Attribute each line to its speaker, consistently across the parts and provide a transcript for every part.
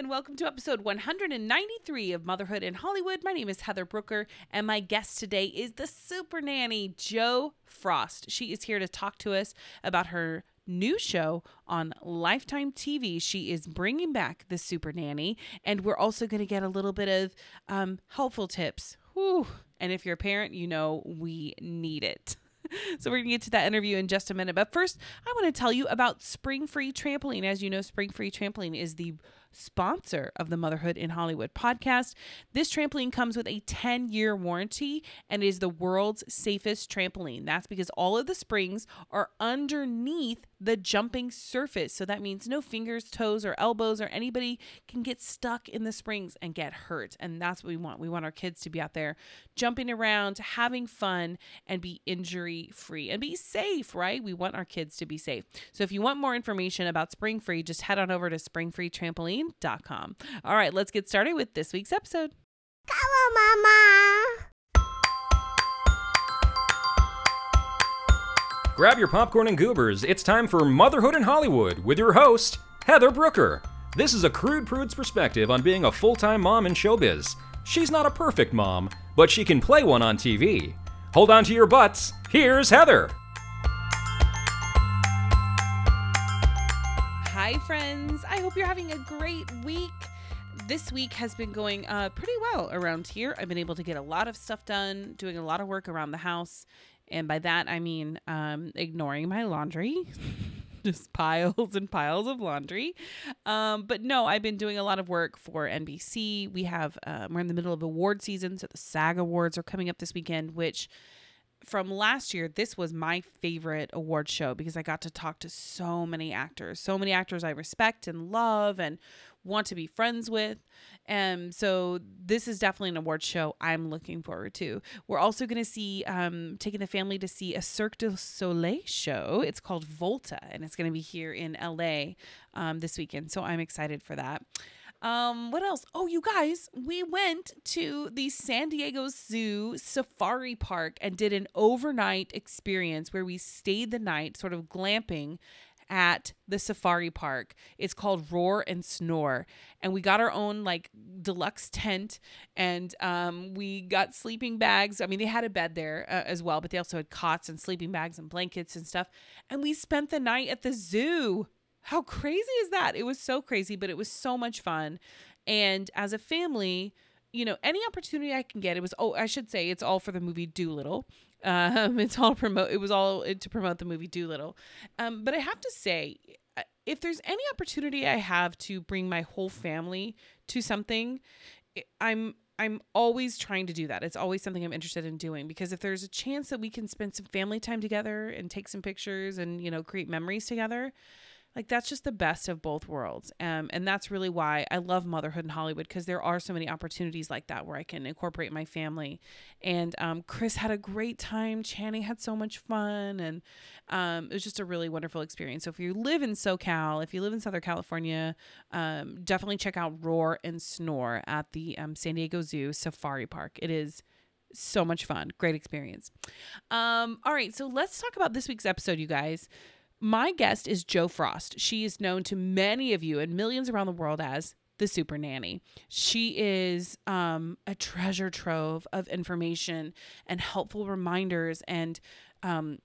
Speaker 1: and welcome to episode 193 of Motherhood in Hollywood. My name is Heather Brooker, and my guest today is the super nanny, Jo Frost. She is here to talk to us about her new show on Lifetime TV. She is bringing back the super nanny, and we're also going to get a little bit of um, helpful tips. Whew. And if you're a parent, you know we need it. so we're going to get to that interview in just a minute. But first, I want to tell you about Spring Free Trampoline. As you know, Spring Free Trampoline is the sponsor of the Motherhood in Hollywood podcast. This trampoline comes with a 10 year warranty and is the world's safest trampoline. That's because all of the springs are underneath the jumping surface. So that means no fingers, toes, or elbows, or anybody can get stuck in the springs and get hurt. And that's what we want. We want our kids to be out there jumping around, having fun, and be injury free and be safe, right? We want our kids to be safe. So if you want more information about Spring Free, just head on over to springfreetrampoline.com. All right, let's get started with this week's episode.
Speaker 2: Come on, Mama.
Speaker 3: Grab your popcorn and goobers. It's time for Motherhood in Hollywood with your host, Heather Brooker. This is a crude prude's perspective on being a full time mom in showbiz. She's not a perfect mom, but she can play one on TV. Hold on to your butts. Here's Heather.
Speaker 1: Hi, friends. I hope you're having a great week. This week has been going uh, pretty well around here. I've been able to get a lot of stuff done, doing a lot of work around the house. And by that, I mean um, ignoring my laundry. Just piles and piles of laundry. Um, but no, I've been doing a lot of work for NBC. We have, um, we're in the middle of award season. So the SAG Awards are coming up this weekend, which from last year, this was my favorite award show because I got to talk to so many actors, so many actors I respect and love and want to be friends with. And so this is definitely an award show I'm looking forward to. We're also going to see, um, taking the family to see a Cirque du Soleil show. It's called Volta, and it's going to be here in LA um, this weekend. So I'm excited for that. Um, what else? Oh, you guys, we went to the San Diego Zoo Safari Park and did an overnight experience where we stayed the night, sort of glamping at the safari park. It's called Roar and Snore. And we got our own like deluxe tent and um, we got sleeping bags. I mean, they had a bed there uh, as well, but they also had cots and sleeping bags and blankets and stuff. And we spent the night at the zoo. How crazy is that? It was so crazy, but it was so much fun. And as a family, you know, any opportunity I can get, it was, oh, I should say it's all for the movie Dolittle. Um, it's all promote. It was all to promote the movie Dolittle. Um, but I have to say, uh, if there's any opportunity I have to bring my whole family to something, I'm I'm always trying to do that. It's always something I'm interested in doing because if there's a chance that we can spend some family time together and take some pictures and you know create memories together, like that's just the best of both worlds um, and that's really why i love motherhood in hollywood because there are so many opportunities like that where i can incorporate my family. And um, chris had a great time. Channing had so much fun and um, it was just a really wonderful experience. So if you live in socal if you live in southern california um, definitely check out roar and snore at the um, san diego zoo safari park. It is so much fun. Great experience. Um, all right so let's talk about this week's episode you guys my guest is Jo Frost. She is known to many of you and millions around the world as the super nanny. She is um, a treasure trove of information and helpful reminders and um,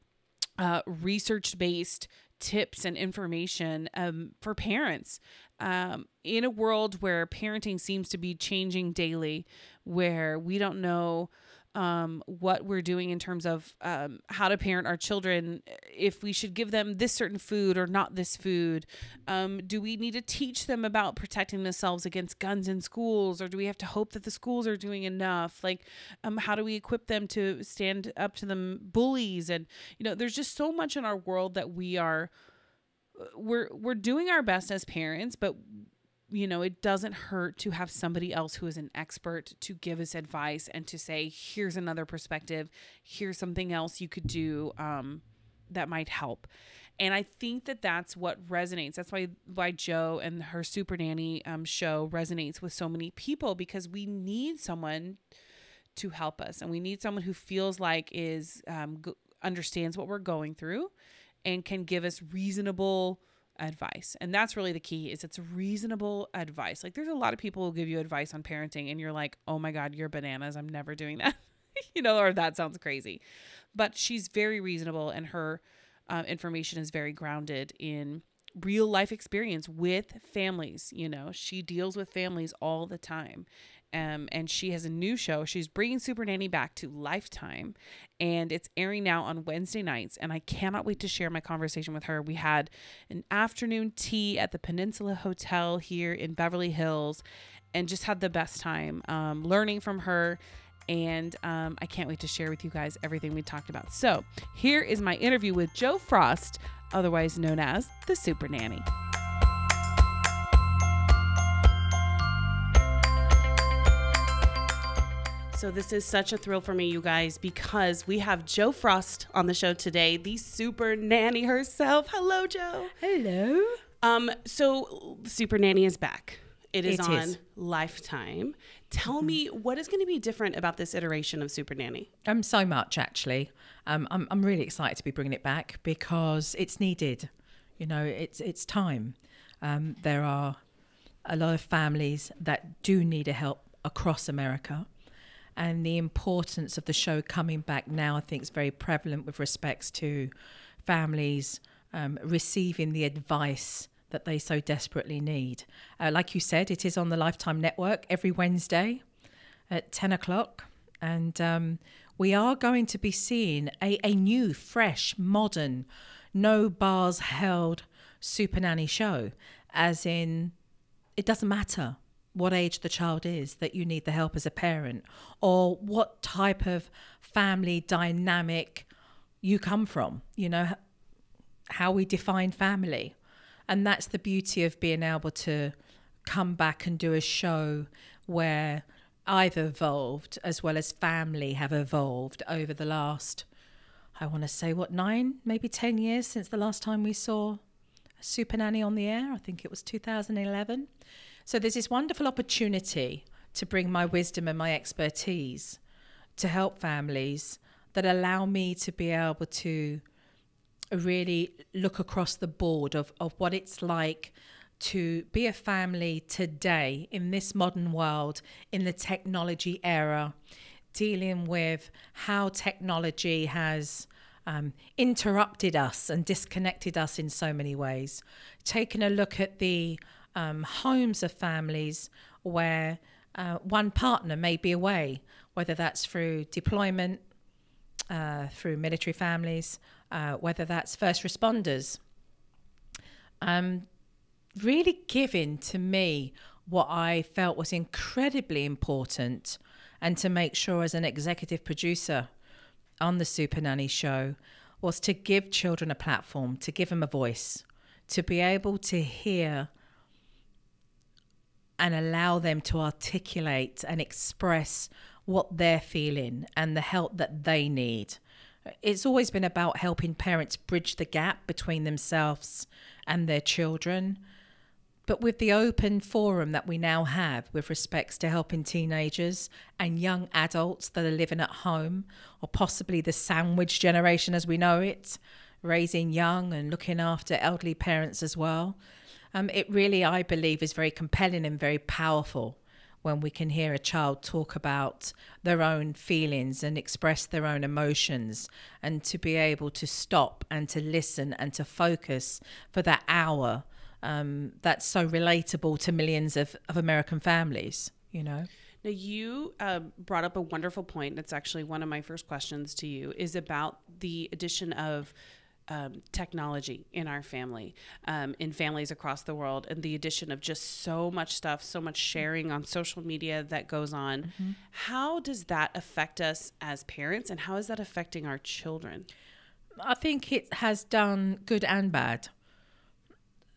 Speaker 1: uh, research based tips and information um, for parents. Um, in a world where parenting seems to be changing daily, where we don't know um, what we're doing in terms of um, how to parent our children, if we should give them this certain food or not this food. Um, do we need to teach them about protecting themselves against guns in schools, or do we have to hope that the schools are doing enough? Like, um, how do we equip them to stand up to them bullies? And you know, there's just so much in our world that we are we're we're doing our best as parents, but you know, it doesn't hurt to have somebody else who is an expert to give us advice and to say, here's another perspective, here's something else you could do um, that might help. And I think that that's what resonates. That's why why Jo and her Super Nanny um, show resonates with so many people because we need someone to help us, and we need someone who feels like is um, g- understands what we're going through, and can give us reasonable advice. And that's really the key is it's reasonable advice. Like there's a lot of people who give you advice on parenting and you're like, "Oh my god, you're bananas. I'm never doing that." you know, or that sounds crazy. But she's very reasonable and her uh, information is very grounded in real life experience with families. You know, she deals with families all the time. Um, and she has a new show. She's bringing Super Nanny back to Lifetime, and it's airing now on Wednesday nights. And I cannot wait to share my conversation with her. We had an afternoon tea at the Peninsula Hotel here in Beverly Hills, and just had the best time um, learning from her. And um, I can't wait to share with you guys everything we talked about. So, here is my interview with Jo Frost, otherwise known as the Super Nanny. So this is such a thrill for me, you guys, because we have Jo Frost on the show today, the super nanny herself. Hello, Jo.
Speaker 4: Hello.
Speaker 1: Um, so Super Nanny is back. It is
Speaker 4: It
Speaker 1: on
Speaker 4: is.
Speaker 1: Lifetime. Tell me what is going to be different about this iteration of Super Nanny.
Speaker 4: Um, so much actually. Um, I'm I'm really excited to be bringing it back because it's needed. You know, it's it's time. Um, there are a lot of families that do need a help across America, and the importance of the show coming back now, I think, is very prevalent with respects to families um, receiving the advice that they so desperately need. Uh, like you said, it is on the Lifetime Network every Wednesday at 10 o'clock. And um, we are going to be seeing a, a new, fresh, modern, no bars held Super Nanny show, as in, it doesn't matter what age the child is that you need the help as a parent or what type of family dynamic you come from, you know, how we define family. And that's the beauty of being able to come back and do a show where I've evolved as well as family have evolved over the last, I want to say, what, nine, maybe 10 years since the last time we saw Super Nanny on the air. I think it was 2011. So there's this wonderful opportunity to bring my wisdom and my expertise to help families that allow me to be able to really look across the board of, of what it's like to be a family today in this modern world, in the technology era, dealing with how technology has um, interrupted us and disconnected us in so many ways. Taking a look at the um, homes of families where uh, one partner may be away, whether that's through deployment, uh, through military families, uh, whether that's first responders. Um, really giving to me what I felt was incredibly important, and to make sure as an executive producer on the Super Nanny show was to give children a platform, to give them a voice, to be able to hear and allow them to articulate and express what they're feeling and the help that they need. It's always been about helping parents bridge the gap between themselves and their children. But with the open forum that we now have with respects to helping teenagers and young adults that are living at home, or possibly the sandwich generation as we know it, raising young and looking after elderly parents as well, um, it really, I believe, is very compelling and very powerful when we can hear a child talk about their own feelings and express their own emotions and to be able to stop and to listen and to focus for that hour um, that's so relatable to millions of, of American families, you know?
Speaker 1: Now, you um, brought up a wonderful point. It's actually one of my first questions to you is about the addition of um, technology in our family, um, in families across the world, and the addition of just so much stuff, so much sharing on social media that goes on. How does that affect us as parents, and how is that affecting our children?
Speaker 4: I think it has done good and bad.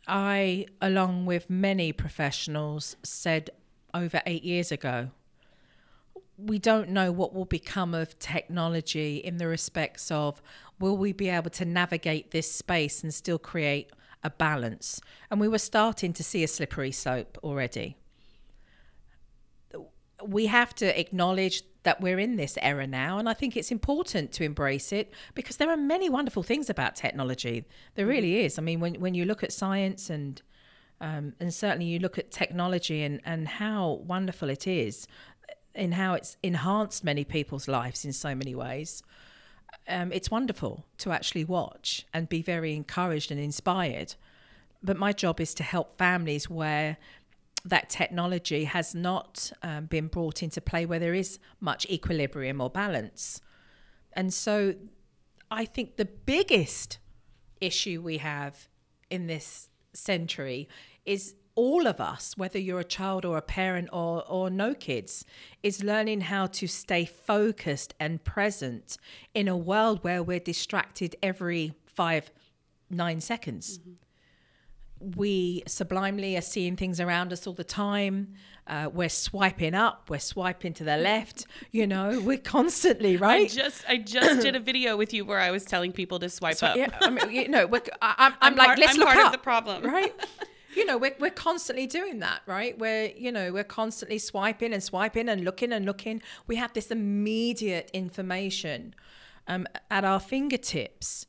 Speaker 4: I, along with many professionals, said over eight years ago, we don't know what will become of technology in the respects of will we be able to navigate this space and still create a balance? And we were starting to see a slippery slope already. We have to acknowledge that we're in this era now, and I think it's important to embrace it because there are many wonderful things about technology. There really is. I mean, when when you look at science and um, and certainly you look at technology and and how wonderful it is, in how it's enhanced many people's lives in so many ways. Um, it's wonderful to actually watch and be very encouraged and inspired. But my job is to help families where that technology has not um, been brought into play where there is much equilibrium or balance. And so I think the biggest issue we have in this century is all of us, whether you're a child or a parent or, or no kids, is learning how to stay focused and present in a world where we're distracted every five, nine seconds. Mm-hmm we sublimely are seeing things around us all the time. Uh, we're swiping up, we're swiping to the left. You know, we're constantly right.
Speaker 1: I just I just did a video with you where I was telling people to swipe
Speaker 4: so,
Speaker 1: up.
Speaker 4: Yeah, I mean, you know, I, I'm, I'm, like,
Speaker 1: part,
Speaker 4: let's
Speaker 1: I'm
Speaker 4: look
Speaker 1: part
Speaker 4: up,
Speaker 1: of the problem,
Speaker 4: right? you know, we're we're constantly doing that, right? We're you know we're constantly swiping and swiping and looking and looking. We have this immediate information um, at our fingertips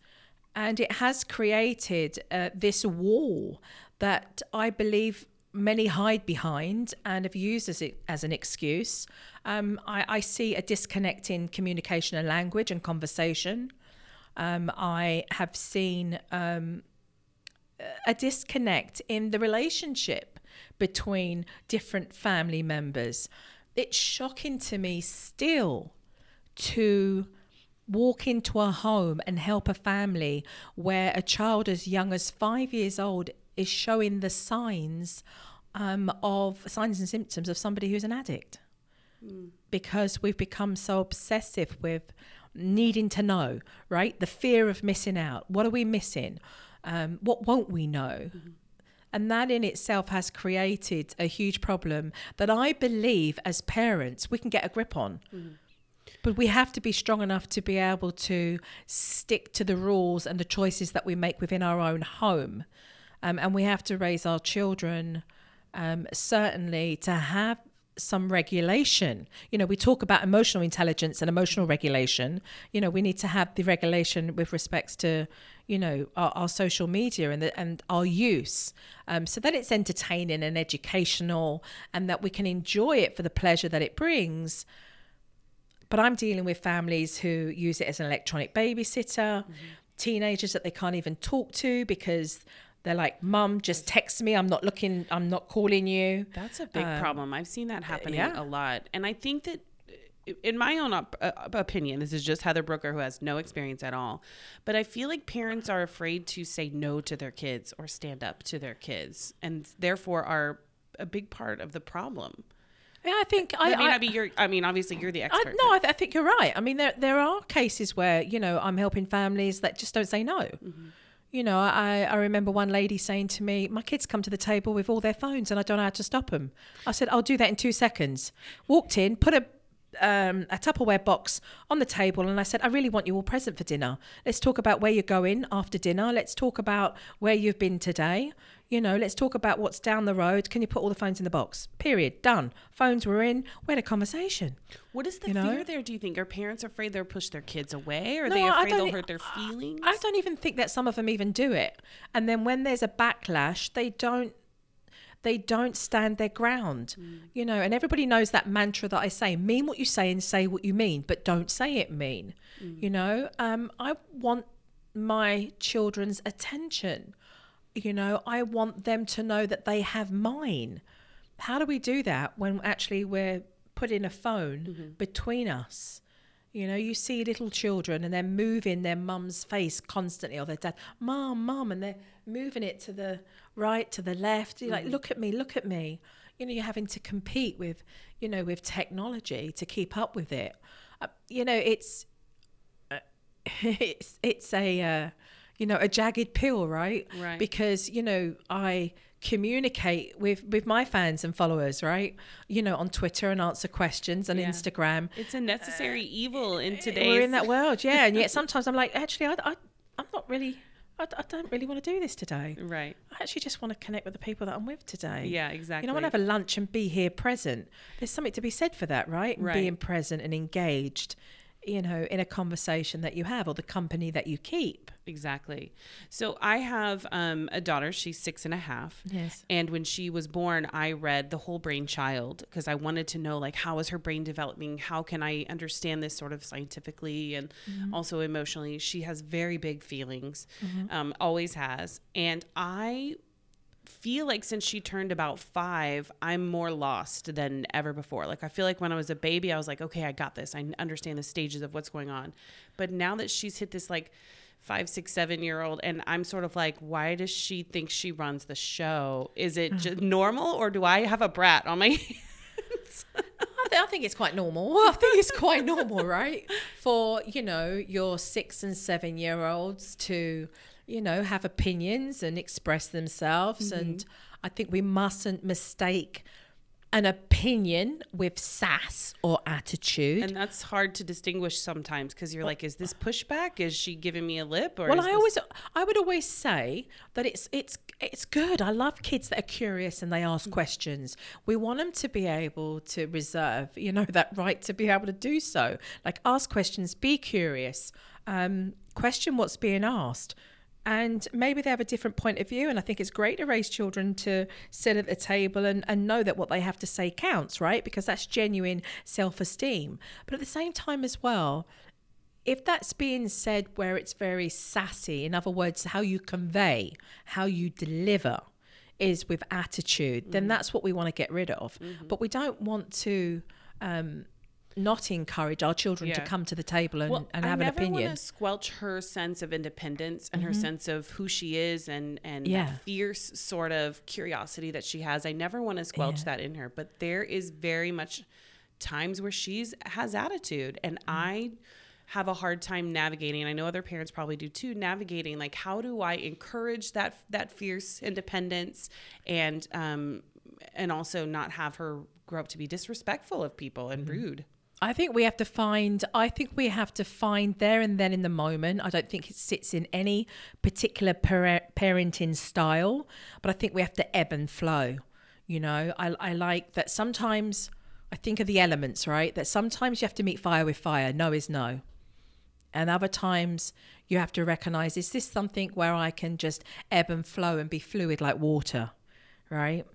Speaker 4: and it has created uh, this wall that I believe many hide behind and have used as, it, as an excuse. Um, I, I, see a disconnect in communication and language and conversation. Um, I have seen um, a disconnect in the relationship between different family members. It's shocking to me still to walk into a home and help a family where a child as young as five years old is showing the signs um, of signs and symptoms of somebody who's an addict mm. because we've become so obsessive with needing to know right the fear of missing out what are we missing um, what won't we know mm-hmm. And that in itself has created a huge problem that I believe as parents we can get a grip on. Mm-hmm but we have to be strong enough to be able to stick to the rules and the choices that we make within our own home. Um, and we have to raise our children um, certainly to have some regulation. You know, we talk about emotional intelligence and emotional regulation. You know, we need to have the regulation with respects to, you know, our, our social media and the, and our use, um, so that it's entertaining and educational, and that we can enjoy it for the pleasure that it brings. But I'm dealing with families who use it as an electronic babysitter, mm-hmm. teenagers that they can't even talk to because they're like, "Mum, just text me. I'm not looking. I'm not calling you."
Speaker 1: That's a big um, problem. I've seen that happening yeah. a lot, and I think that in my own op- uh, opinion, this is just Heather Brooker who has no experience at all. But I feel like parents are afraid to say no to their kids or stand up to their kids, and therefore are a big part of the problem.
Speaker 4: Yeah, I think I,
Speaker 1: I mean, I, I mean. I mean, obviously, you're the expert.
Speaker 4: I, no, I, th- I, think you're right. I mean, there there are cases where you know I'm helping families that just don't say no. Mm-hmm. You know, I I remember one lady saying to me, "My kids come to the table with all their phones, and I don't know how to stop them." I said, "I'll do that in two seconds." Walked in, put a um, a Tupperware box on the table, and I said, I really want you all present for dinner. Let's talk about where you're going after dinner. Let's talk about where you've been today. You know, let's talk about what's down the road. Can you put all the phones in the box? Period. Done. Phones were in. We had a conversation.
Speaker 1: What is the you fear know? there, do you think? Are parents afraid they'll push their kids away? Or are no, they afraid they'll hurt their feelings?
Speaker 4: I don't even think that some of them even do it. And then when there's a backlash, they don't they don't stand their ground mm. you know and everybody knows that mantra that i say mean what you say and say what you mean but don't say it mean mm. you know um, i want my children's attention you know, I want them to know that they have mine. How do we do that when actually we're putting a phone mm-hmm. between us? You know, you see little children and they're moving their mum's face constantly or their dad, mum, mum, and they're moving it to the right, to the left. You're like, look at me, look at me. You know, you're having to compete with, you know, with technology to keep up with it. Uh, you know, it's, uh, it's, it's a, uh, you know, a jagged pill, right?
Speaker 1: Right.
Speaker 4: Because, you know, I communicate with with my fans and followers right you know on twitter and answer questions and yeah. instagram
Speaker 1: it's a necessary uh, evil in today's
Speaker 4: we're in that world yeah and yet sometimes i'm like actually I, I i'm not really I, I don't really want to do this today.
Speaker 1: Right.
Speaker 4: I actually just want to connect with the people that I'm with today.
Speaker 1: Yeah, exactly.
Speaker 4: You know, I want to have a lunch and be here present. There's something to be said for that, right?
Speaker 1: Right.
Speaker 4: Being present and engaged, you know, in a conversation that you have or the company that you keep.
Speaker 1: Exactly. So I have um, a daughter. She's six and a half.
Speaker 4: Yes.
Speaker 1: And when she was born, I read The Whole Brain Child because I wanted to know, like, how is her brain developing? How can I understand this sort of scientifically and also emotionally? She has very big feelings, um, always has. And I feel like since she turned about five, I'm more lost than ever before. Like, I feel like when I was a baby, I was like, okay, I got this. I understand the stages of what's going on. But now that she's hit this, like, five, six, seven year old, and I'm sort of like, why does she think she runs the show? Is it mm. just normal, or do I have a brat on my hands?
Speaker 4: I, th- I think it's quite normal. I think it's quite normal, right? For, you know, your six and seven year olds to, you know, have opinions and express themselves. And I think we mustn't mistake an opinion with sass or attitude.
Speaker 1: and that's hard to distinguish sometimes because you're like, is this pushback? Is she giving me a lip? Or
Speaker 4: well, I
Speaker 1: this-
Speaker 4: always, I would always say that it's it's it's good. I love kids that are curious and they ask questions. We want them to be able to reserve, you know, that right to be able to do so. Like ask questions, be curious, um, question what's being asked. And maybe they have a different point of view. And I think it's great to raise children to sit at the table and, and know that what they have to say counts, right? Because that's genuine self esteem. But at the same time, as well, if that's being said where it's very sassy, in other words, how you convey, how you deliver is with attitude, then that's what we want to get rid of. But we don't want to um, not encourage our children to come to the table and, and have
Speaker 1: I
Speaker 4: an
Speaker 1: never
Speaker 4: opinion.
Speaker 1: want to squelch her sense of independence and her mm-hmm. sense of who she is and and
Speaker 4: Yeah.
Speaker 1: that fierce sort of curiosity that she has. I never want to squelch
Speaker 4: Yeah.
Speaker 1: that in her, but there is very much times where she's has attitude and mm. I have a hard time navigating and I know other parents probably do too navigating like how do I encourage that that fierce independence and um and also not have her grow up to be disrespectful of people and mm-hmm. rude.
Speaker 4: I think we have to find, I think we have to find there and then in the moment. I don't think it sits in any particular par- parenting style, but I think we have to ebb and flow. You know, I, I like that sometimes I think of the elements, right? That sometimes you have to meet fire with fire. No is no. And other times you have to recognize is this something where I can just ebb and flow and be fluid like water, right?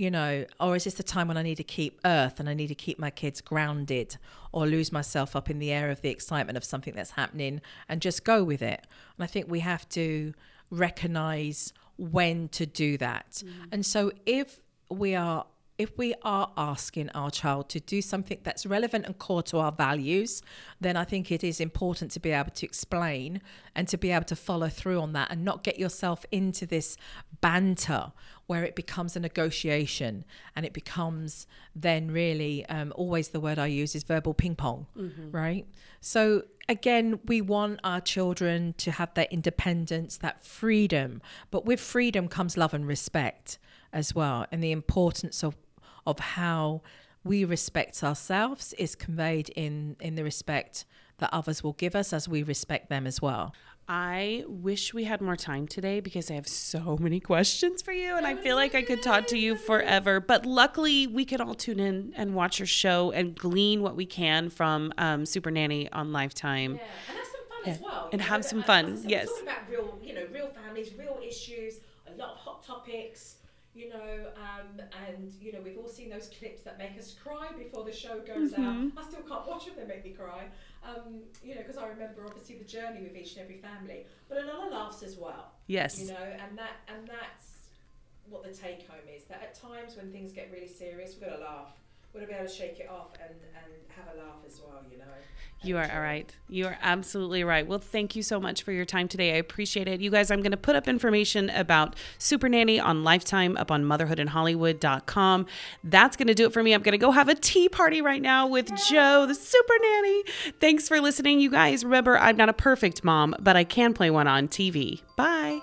Speaker 4: You know, or is this the time when I need to keep earth and I need to keep my kids grounded or lose myself up in the air of the excitement of something that's happening and just go with it? And I think we have to recognize when to do that. Mm. And so if we are if we are asking our child to do something that's relevant and core to our values, then I think it is important to be able to explain and to be able to follow through on that and not get yourself into this banter where it becomes a negotiation and it becomes then really um, always the word I use is verbal ping pong, right? So again, we want our children to have that independence, that freedom, but with freedom comes love and respect as well, and the importance of of how we respect ourselves is conveyed in in the respect that others will give us as we respect them as well.
Speaker 1: I wish we had more time today because I have so many questions for you and I feel like I could talk to you forever. But luckily, we can all tune in and watch your show and glean what we can from um, Super Nanny on Lifetime. Yeah.
Speaker 4: and have some fun as well.
Speaker 1: And have some fun, yes.
Speaker 4: Talking about real, you know, real families, real issues, a lot of hot topics. You know, um, and you know, we've all seen those clips that make us cry before the show goes out. I still can't watch them; they make me cry. Um, you know, because I remember obviously the journey with each and every family, but a lot of laughs as well.
Speaker 1: Yes.
Speaker 4: You know, and that and that's what the take home is. That at times when things get really serious, we've got to laugh. We've to be able to shake it off and and have a laugh as well. You know.
Speaker 1: You are all right. You are absolutely right. Well, thank you so much for your time today. I appreciate it. You guys, I'm going to put up information about Super Nanny on Lifetime up on motherhoodandhollywood.com. That's going to do it for me. I'm going to go have a tea party right now with Jo, the Super Nanny. Thanks for listening, you guys. Remember, I'm not a perfect mom, but I can play one on TV. Bye.